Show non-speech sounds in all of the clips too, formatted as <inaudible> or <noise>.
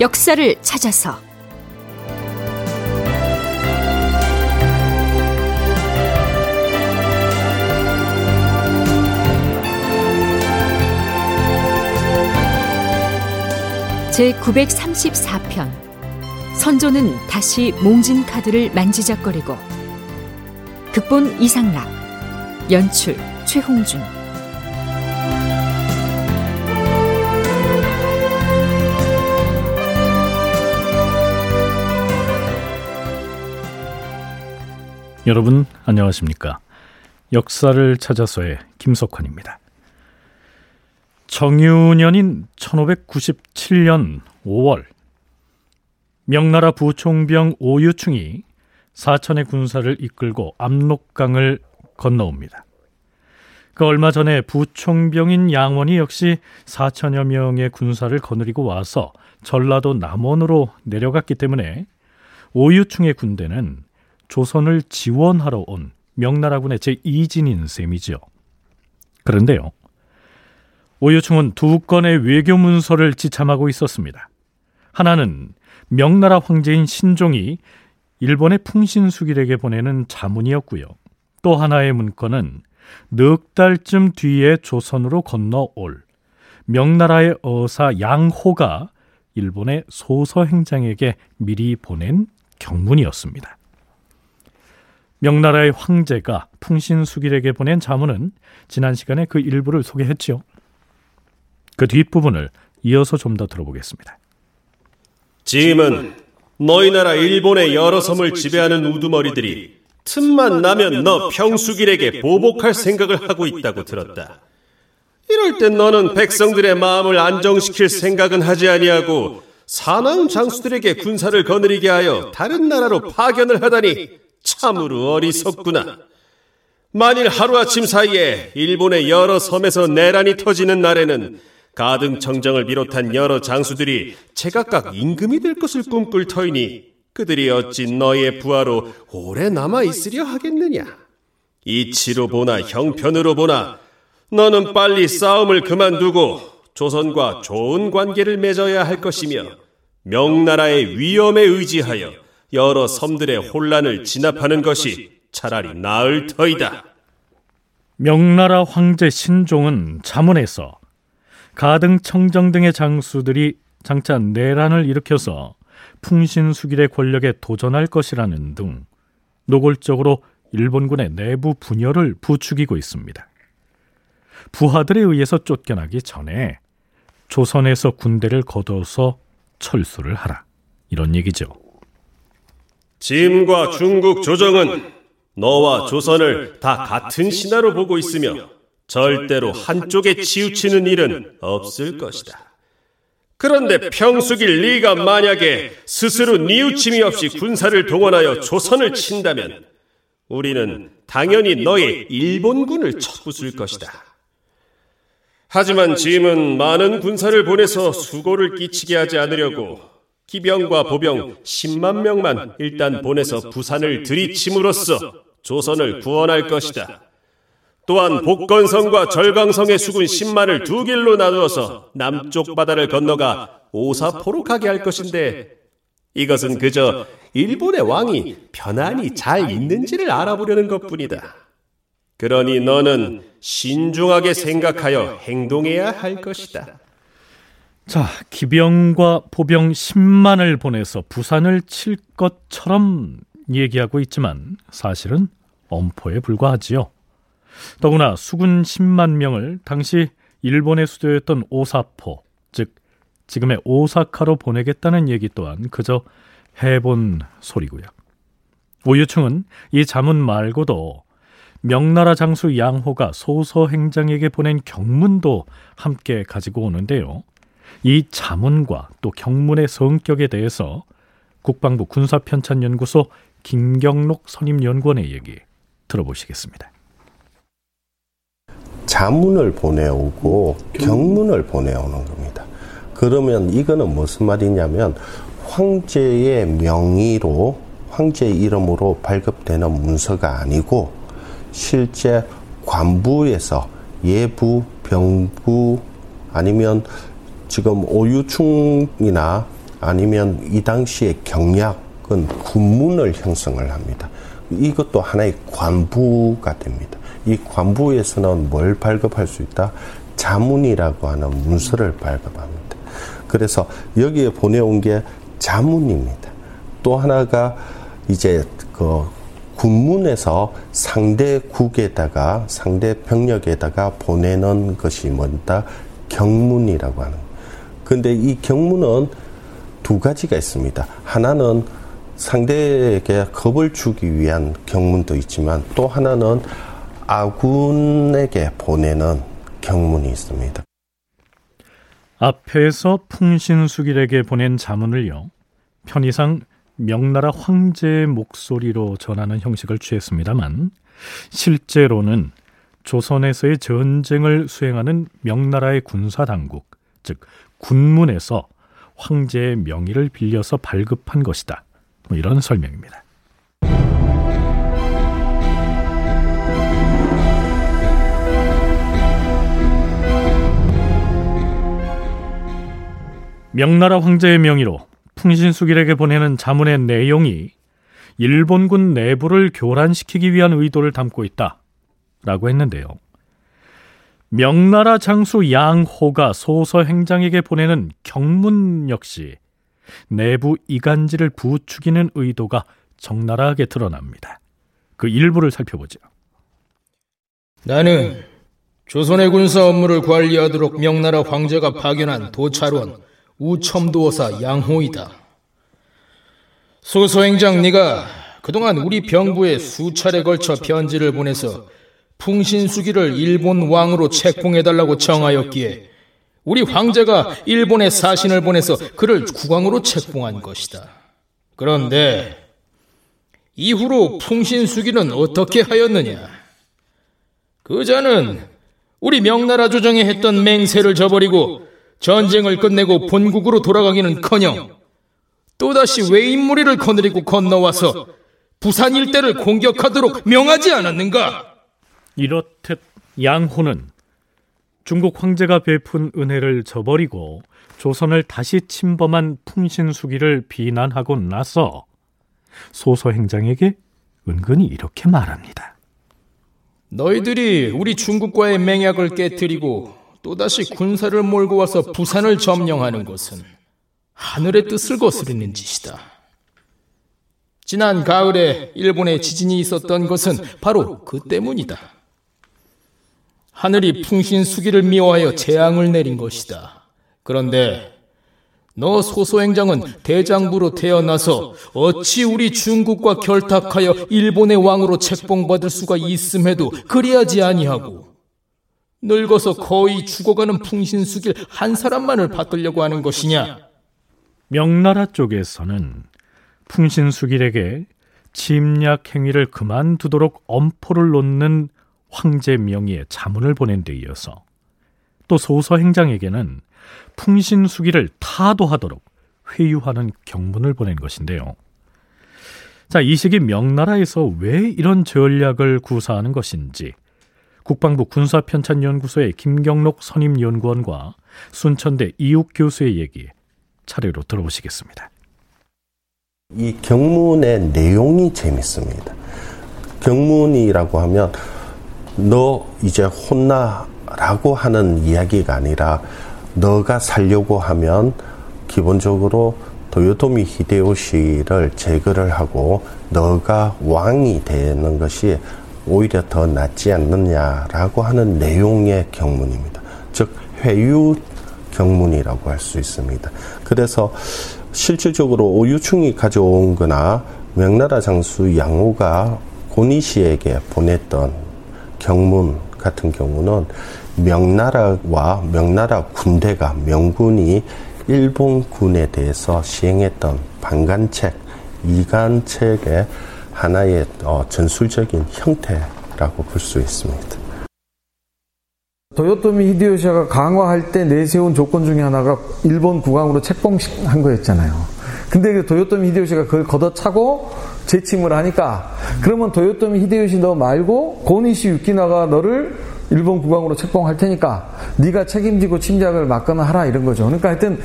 역사를 찾아서. 제 934편. 선조는 다시 몽진 카드를 만지작거리고 극본 이상락 연출 최홍준 여러분 안녕하십니까? 역사를 찾아서의 김석환입니다. 정유년인 1597년 5월 명나라 부총병 오유충이 사천의 군사를 이끌고 압록강을 건너옵니다. 그 얼마 전에 부총병인 양원이 역시 사천여 명의 군사를 거느리고 와서 전라도 남원으로 내려갔기 때문에 오유충의 군대는 조선을 지원하러 온 명나라군의 제2진인 셈이지요. 그런데요. 오유충은 두 건의 외교 문서를 지참하고 있었습니다. 하나는 명나라 황제인 신종이 일본의 풍신수길에게 보내는 자문이었고요. 또 하나의 문건은 넉 달쯤 뒤에 조선으로 건너올 명나라의 어사 양호가 일본의 소서행장에게 미리 보낸 경문이었습니다. 명나라의 황제가 풍신수길에게 보낸 자문은 지난 시간에 그 일부를 소개했지요. 그 뒷부분을 이어서 좀 더 들어보겠습니다. 짐은 너희 나라 일본의 여러 섬을 지배하는 우두머리들이 틈만 나면 너 평수길에게 보복할 생각을 하고 있다고 들었다. 이럴 땐 너는 백성들의 마음을 안정시킬 생각은 하지 아니하고 사나운 장수들에게 군사를 거느리게 하여 다른 나라로 파견을 하다니 참으로 어리석구나. 만일 하루아침 사이에 일본의 여러 섬에서 내란이 터지는 날에는 가등청정을 비롯한 여러 장수들이 제각각 임금이 될 것을 꿈꿀 터이니 그들이 어찌 너의 부하로 오래 남아 있으려 하겠느냐? 이치로 보나 형편으로 보나 너는 빨리 싸움을 그만두고 조선과 좋은 관계를 맺어야 할 것이며 명나라의 위엄에 의지하여 여러 섬들의 혼란을 진압하는 것이 차라리 나을 터이다. 명나라 황제 신종은 자문에서 가등 청정 등의 장수들이 장차 내란을 일으켜서 풍신수길의 권력에 도전할 것이라는 등 노골적으로 일본군의 내부 분열을 부추기고 있습니다. 부하들에 의해서 쫓겨나기 전에 조선에서 군대를 거둬서 철수를 하라. 이런 얘기죠. 짐과 중국 조정은 너와 조선을 다 같은 신하로 보고 있으며 절대로 한쪽에 치우치는 일은 없을 것이다. 그런데 평수길 네가 만약에 스스로 뉘우침이 없이 군사를 동원하여 조선을 친다면 우리는 당연히 너의 일본군을 쳐부술 것이다. 하지만 짐은 많은 군사를 보내서 수고를 끼치게 하지 않으려고 기병과 보병 10만 명만 일단 보내서 부산을 들이침으로써 조선을 구원할 것이다. 또한 복건성과 절강성의 수군 10만을 두 길로 나누어서 남쪽 바다를 건너가 오사포로 가게 할 것인데 이것은 그저 일본의 왕이 편안히 잘 있는지를 알아보려는 것뿐이다. 그러니 너는 신중하게 생각하여 행동해야 할 것이다. 자, 기병과 보병 10만을 보내서 부산을 칠 것처럼 얘기하고 있지만 사실은 엄포에 불과하지요. 더구나 수군 10만 명을 당시 일본의 수도였던 오사포, 즉 지금의 오사카로 보내겠다는 얘기 또한 그저 해본 소리고요. 오유충은 이 자문 말고도 명나라 장수 양호가 소서 행장에게 보낸 경문도 함께 가지고 오는데요. 이 자문과 또 경문의 성격에 대해서 국방부 군사편찬연구소 김경록 선임연구원의 얘기 들어보시겠습니다. 자문을 보내오고 경문을 보내오는 겁니다. 그러면 이거는 무슨 말이냐면 황제의 명의로 황제 이름으로 발급되는 문서가 아니고 실제 관부에서 예부, 병부 아니면 지금 오유충이나 아니면 이 당시의 경약은 군문을 형성을 합니다. 이것도 하나의 관부가 됩니다. 이 관부에서는 뭘 발급할 수 있다? 자문이라고 하는 문서를 발급합니다. 그래서 여기에 보내온 게 자문입니다. 또 하나가 이제 그 군문에서 상대국에다가 상대 병력에다가 보내는 것이 뭐다 경문이라고 하는. 근데 이 경문은 두 가지가 있습니다. 하나는 상대에게 겁을 주기 위한 경문도 있지만 또 하나는 아군에게 보내는 경문이 있습니다. 앞에서 풍신수길에게 보낸 자문을요. 편의상 명나라 황제의 목소리로 전하는 형식을 취했습니다만 실제로는 조선에서의 전쟁을 수행하는 명나라의 군사 당국, 즉 군문에서 황제의 명의를 빌려서 발급한 것이다. 뭐 이런 설명입니다. 명나라 황제의 명의로 풍신수길에게 보내는 자문의 내용이 일본군 내부를 교란시키기 위한 의도를 담고 있다 라고 했는데요. 명나라 장수 양호가 소서 행장에게 보내는 경문 역시 내부 이간질을 부추기는 의도가 적나라하게 드러납니다. 그 일부를 살펴보죠. 나는 조선의 군사 업무를 관리하도록 명나라 황제가 파견한 도찰원 우첨도사 양호이다. 소소행장 네가 그동안 우리 병부에 수차례 걸쳐 편지를 보내서 풍신수기를 일본 왕으로 책봉해달라고 청하였기에 우리 황제가 일본에 사신을 보내서 그를 국왕으로 책봉한 것이다. 그런데 이후로 풍신수기는 어떻게 하였느냐? 그 자는 우리 명나라 조정에 했던 맹세를 저버리고 전쟁을 끝내고 본국으로 돌아가기는커녕 또다시 외인무리를 거느리고 건너와서 부산 일대를 공격하도록 명하지 않았는가? 이렇듯 양호는 중국 황제가 베푼 은혜를 저버리고 조선을 다시 침범한 풍신수기를 비난하고 나서 소서행장에게 은근히 이렇게 말합니다. 너희들이 우리 중국과의 맹약을 깨뜨리고 또다시 군사를 몰고 와서 부산을 점령하는 것은 하늘의 뜻을 거스르는 짓이다. 지난 가을에 일본에 지진이 있었던 것은 바로 그 때문이다. 하늘이 풍신 수기를 미워하여 재앙을 내린 것이다. 그런데 너 소소행장은 대장부로 태어나서 어찌 우리 중국과 결탁하여 일본의 왕으로 책봉받을 수가 있음에도 그리하지 아니하고 늙어서 거의 죽어가는 풍신수길 한 사람만을 받들려고 하는 것이냐? 명나라 쪽에서는 풍신수길에게 침략 행위를 그만두도록 엄포를 놓는 황제 명의의 자문을 보낸 데 이어서 또 소서 행장에게는 풍신수기를 타도하도록 회유하는 경문을 보낸 것인데요. 자, 이 시기 명나라에서 왜 이런 전략을 구사하는 것인지 국방부 군사편찬연구소의 김경록 선임연구원과 순천대 이욱 교수의 얘기 차례로 들어보시겠습니다. 이 경문의 내용이 재밌습니다. 경문이라고 하면 너 이제 혼나라고 하는 이야기가 아니라 너가 살려고 하면 기본적으로 도요토미 히데요시를 제거를 하고 너가 왕이 되는 것이 오히려 더 낫지 않느냐라고 하는 내용의 경문입니다. 즉 회유 경문이라고 할 수 있습니다. 그래서 실질적으로 오유충이 가져온 거나 명나라 장수 양호가 고니시에게 보냈던 경문 같은 경우는 명나라와 명나라 군대가 명군이 일본군에 대해서 시행했던 반간책, 이간책의 하나의 어, 전술적인 형태라고 볼 수 있습니다. 도요토미 히데요시가 강화할 때 내세운 조건 중에 하나가 일본 국왕으로 책봉한 거였잖아요. 근데 그 도요토미 히데요시가 그걸 걷어차고 재침을 하니까 그러면 도요토미 히데요시 너 말고 고니시 유키나가 너를 일본 국왕으로 책봉할 테니까 네가 책임지고 침략을 막거나 하라 이런 거죠. 그러니까 하여튼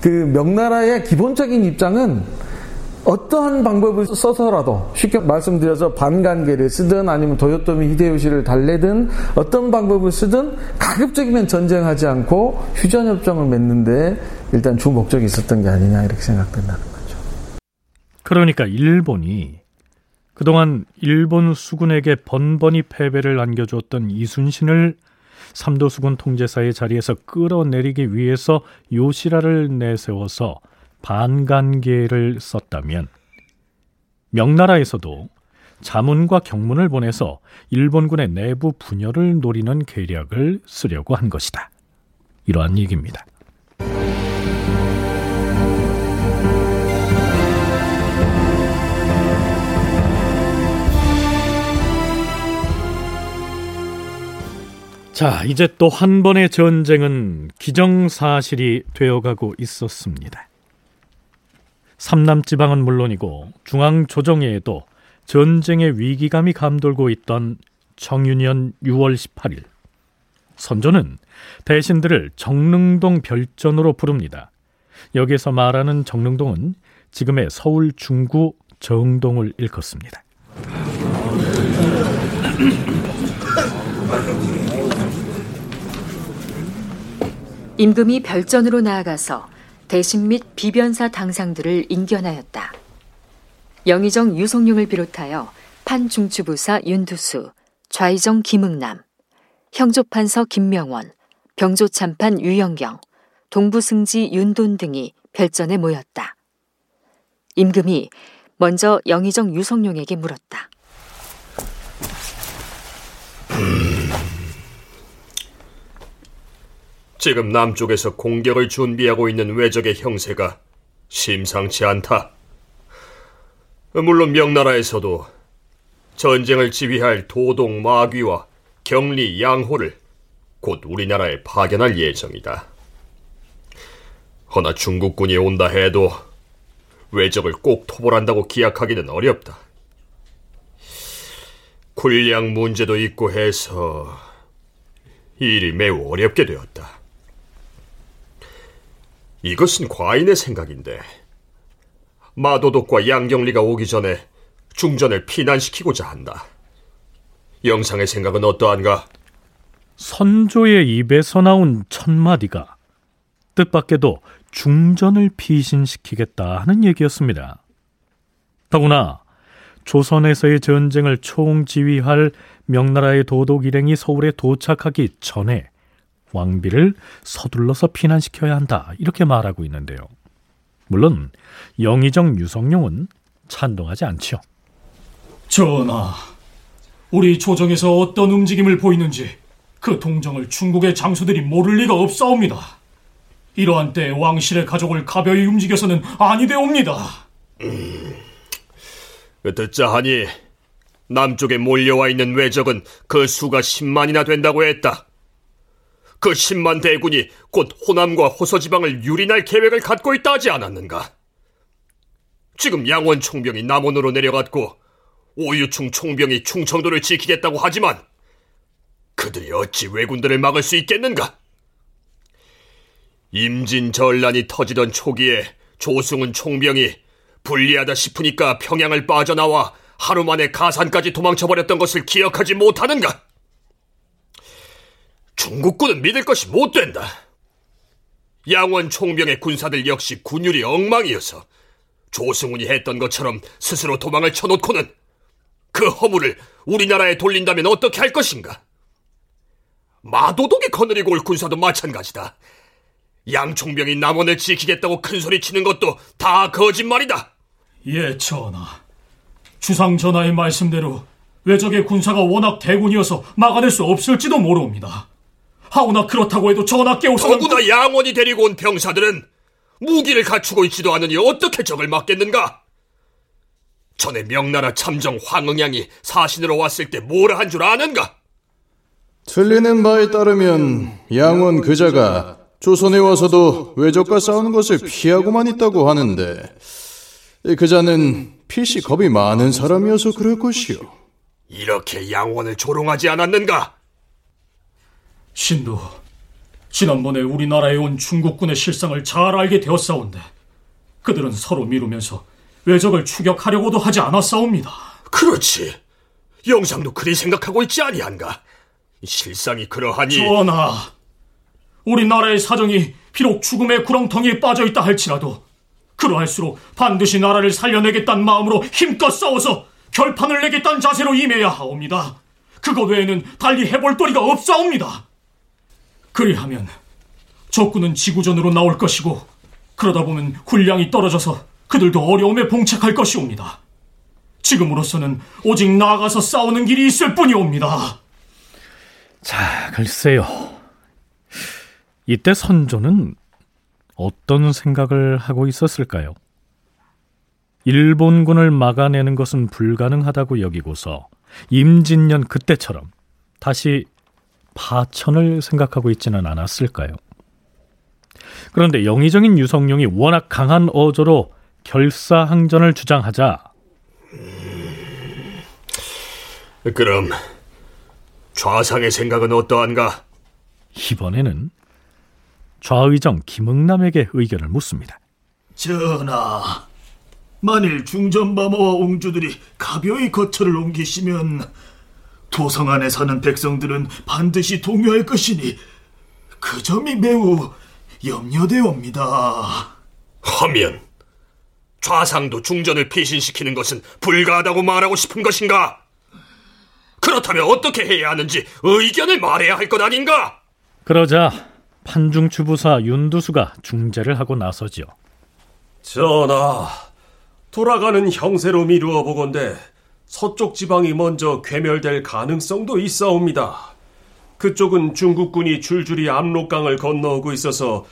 그 명나라의 기본적인 입장은 어떠한 방법을 써서라도 쉽게 말씀드려서 반관계를 쓰든 아니면 도요토미 히데요시를 달래든 어떤 방법을 쓰든 가급적이면 전쟁하지 않고 휴전협정을 맺는데 일단 주 목적이 있었던 게 아니냐 이렇게 생각된다는 거죠. 그러니까 일본이 그동안 일본 수군에게 번번이 패배를 안겨주었던 이순신을 삼도 수군 통제사의 자리에서 끌어내리기 위해서 요시라를 내세워서 반간계를 썼다면 명나라에서도 자문과 경문을 보내서 일본군의 내부 분열을 노리는 계략을 쓰려고 한 것이다. 이러한 얘기입니다. 자, 이제 또 한 번의 전쟁은 기정사실이 되어가고 있었습니다. 삼남 지방은 물론이고 중앙 조정에도 전쟁의 위기감이 감돌고 있던 청유년 6월 18일 선조는 대신들을 정릉동 별전으로 부릅니다. 여기서 말하는 정릉동은 지금의 서울 중구 정동을 일컫습니다. <clears throat> 임금이 별전으로 나아가서 대신 및 비변사 당상들을 인견하였다. 영의정 유성룡을 비롯하여 판중추부사 윤두수, 좌의정 김응남, 형조판서 김명원, 병조참판 유영경, 동부승지 윤돈 등이 별전에 모였다. 임금이 먼저 영의정 유성룡에게 물었다. 지금 남쪽에서 공격을 준비하고 있는 외적의 형세가 심상치 않다. 물론 명나라에서도 전쟁을 지휘할 도동 마귀와 경리 양호를 곧 우리나라에 파견할 예정이다. 허나 중국군이 온다 해도 외적을 꼭 토벌한다고 기약하기는 어렵다. 군량 문제도 있고 해서 일이 매우 어렵게 되었다. 이것은 과인의 생각인데 마도독과 양경리가 오기 전에 중전을 피난시키고자 한다. 영상의 생각은 어떠한가? 선조의 입에서 나온 첫 마디가 뜻밖에도 중전을 피신시키겠다 하는 얘기였습니다. 더구나 조선에서의 전쟁을 총지휘할 명나라의 도독 일행이 서울에 도착하기 전에 왕비를 서둘러서 피난시켜야 한다. 이렇게 말하고 있는데요. 물론 영의정 유성룡은 찬동하지 않지요. 전하, 우리 조정에서 어떤 움직임을 보이는지 그 동정을 중국의 장수들이 모를 리가 없사옵니다. 이러한 때 왕실의 가족을 가벼이 움직여서는 아니되옵니다. 음, 듣자 하니 남쪽에 몰려와 있는 외적은 그 수가 10만이나 된다고 했다. 그 10만 대군이 곧 호남과 호서 지방을 유린할 계획을 갖고 있다 하지 않았는가? 지금 양원 총병이 남원으로 내려갔고 오유충 총병이 충청도를 지키겠다고 하지만 그들이 어찌 왜군들을 막을 수 있겠는가? 임진 전란이 터지던 초기에 조승은 총병이 불리하다 싶으니까 평양을 빠져나와 하루 만에 가산까지 도망쳐버렸던 것을 기억하지 못하는가? 중국군은 믿을 것이 못 된다. 양원 총병의 군사들 역시 군율이 엉망이어서 조승훈이 했던 것처럼 스스로 도망을 쳐놓고는 그 허물을 우리나라에 돌린다면 어떻게 할 것인가? 마도독이 거느리고 올 군사도 마찬가지다. 양 총병이 남원을 지키겠다고 큰 소리 치는 것도 다 거짓말이다. 예, 전하. 주상 전하의 말씀대로 외적의 군사가 워낙 대군이어서 막아낼 수 없을지도 모릅니다. 하오나 그렇다고 해도 전하께서는 더구나 양원이 데리고 온 병사들은 무기를 갖추고 있지도 않으니 어떻게 적을 막겠는가? 전에 명나라 참정 황응양이 사신으로 왔을 때 뭐라 한 줄 아는가? 틀리는 바에 따르면 양원 그자가 조선에 와서도 외적과 싸우는 것을 피하고만 있다고 하는데 그자는 필시 겁이 많은 사람이어서 그럴 것이요. 이렇게 양원을 조롱하지 않았는가? 신도, 지난번에 우리나라에 온 중국군의 실상을 잘 알게 되었사온데 그들은 서로 미루면서 외적을 추격하려고도 하지 않았사옵니다. 그렇지. 영상도 그리 생각하고 있지 아니한가? 실상이 그러하니 전하, 우리나라의 사정이 비록 죽음의 구렁텅이에 빠져 있다 할지라도 그러할수록 반드시 나라를 살려내겠다는 마음으로 힘껏 싸워서 결판을 내겠다는 자세로 임해야 하옵니다. 그것 외에는 달리 해볼 도리가 없사옵니다. 그리하면 적군은 지구전으로 나올 것이고 그러다 보면 군량이 떨어져서 그들도 어려움에 봉착할 것이옵니다. 지금으로서는 오직 나아가서 싸우는 길이 있을 뿐이옵니다. 자, 글쎄요. 이때 선조는 어떤 생각을 하고 있었을까요? 일본군을 막아내는 것은 불가능하다고 여기고서 임진년 그때처럼 다시 파천을 생각하고 있지는 않았을까요? 그런데 영의정인 유성룡이 워낙 강한 어조로 결사항전을 주장하자 그럼 좌상의 생각은 어떠한가? 이번에는 좌의정 김응남에게 의견을 묻습니다. 전하, 만일 중전마마와 옹주들이 가벼이 거처를 옮기시면 도성 안에 사는 백성들은 반드시 동요할 것이니 그 점이 매우 염려되옵니다. 하면 좌상도 중전을 피신시키는 것은 불가하다고 말하고 싶은 것인가? 그렇다면 어떻게 해야 하는지 의견을 말해야 할 것 아닌가? 그러자 판중 주부사 윤두수가 중재를 하고 나서지요. 전하, 돌아가는 형세로 미루어 보건대 서쪽 지방이 먼저 괴멸될 가능성도 있사옵니다. 그쪽은 중국군이 줄줄이 압록강을 건너오고 있어서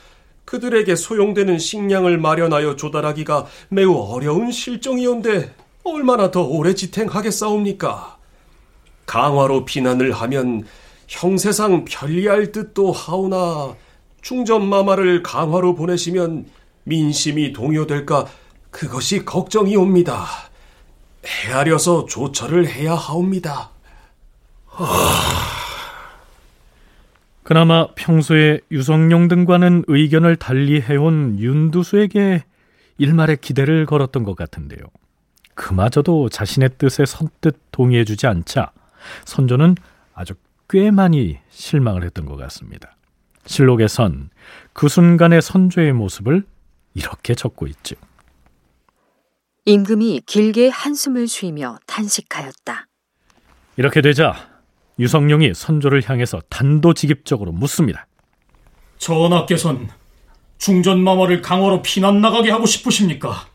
그들에게 소용되는 식량을 마련하여 조달하기가 매우 어려운 실정이온데 얼마나 더 오래 지탱하겠사옵니까? 강화로 비난을 하면 형세상 편리할 듯도 하오나 충전마마를 강화로 보내시면 민심이 동요될까 그것이 걱정이옵니다. 헤아려서 조처를 해야 하옵니다. 그나마 평소에 유성룡 등과는 의견을 달리 해온 윤두수에게 일말의 기대를 걸었던 것 같은데요. 그마저도 자신의 뜻에 선뜻 동의해주지 않자 선조는 아주 꽤 많이 실망을 했던 것 같습니다. 실록에선 그 순간의 선조의 모습을 이렇게 적고 있죠. 임금이 길게 한숨을 쉬며 탄식하였다. 이렇게 되자 유성룡이 선조를 향해서 단도직입적으로 묻습니다. 전하께선 중전마마를 강화로 피난 나가게 하고 싶으십니까?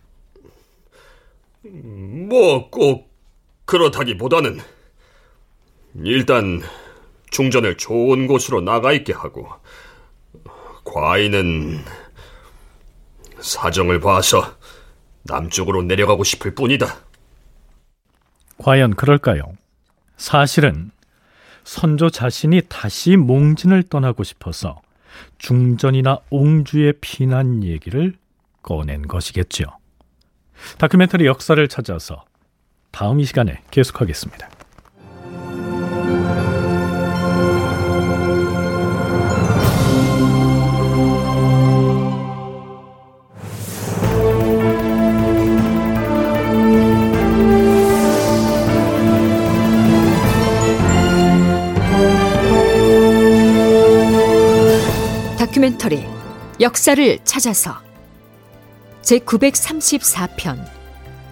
뭐 꼭 그렇다기보다는 일단 중전을 좋은 곳으로 나가 있게 하고 과인은 사정을 봐서 남쪽으로 내려가고 싶을 뿐이다. 과연 그럴까요? 사실은 선조 자신이 다시 몽진을 떠나고 싶어서 중전이나 옹주의 피난 얘기를 꺼낸 것이겠죠. 다큐멘터리 역사를 찾아서 다음 이 시간에 계속하겠습니다. 역사를 찾아서 제 934편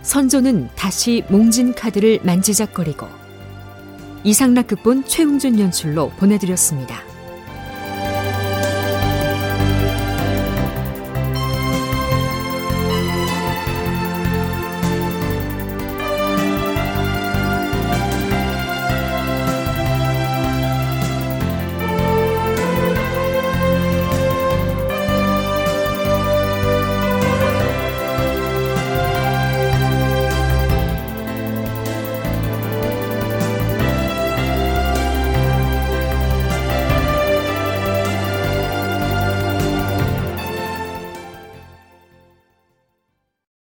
선조는 다시 몽진 카드를 만지작거리고 이상락 극본 최웅준 연출로 보내드렸습니다.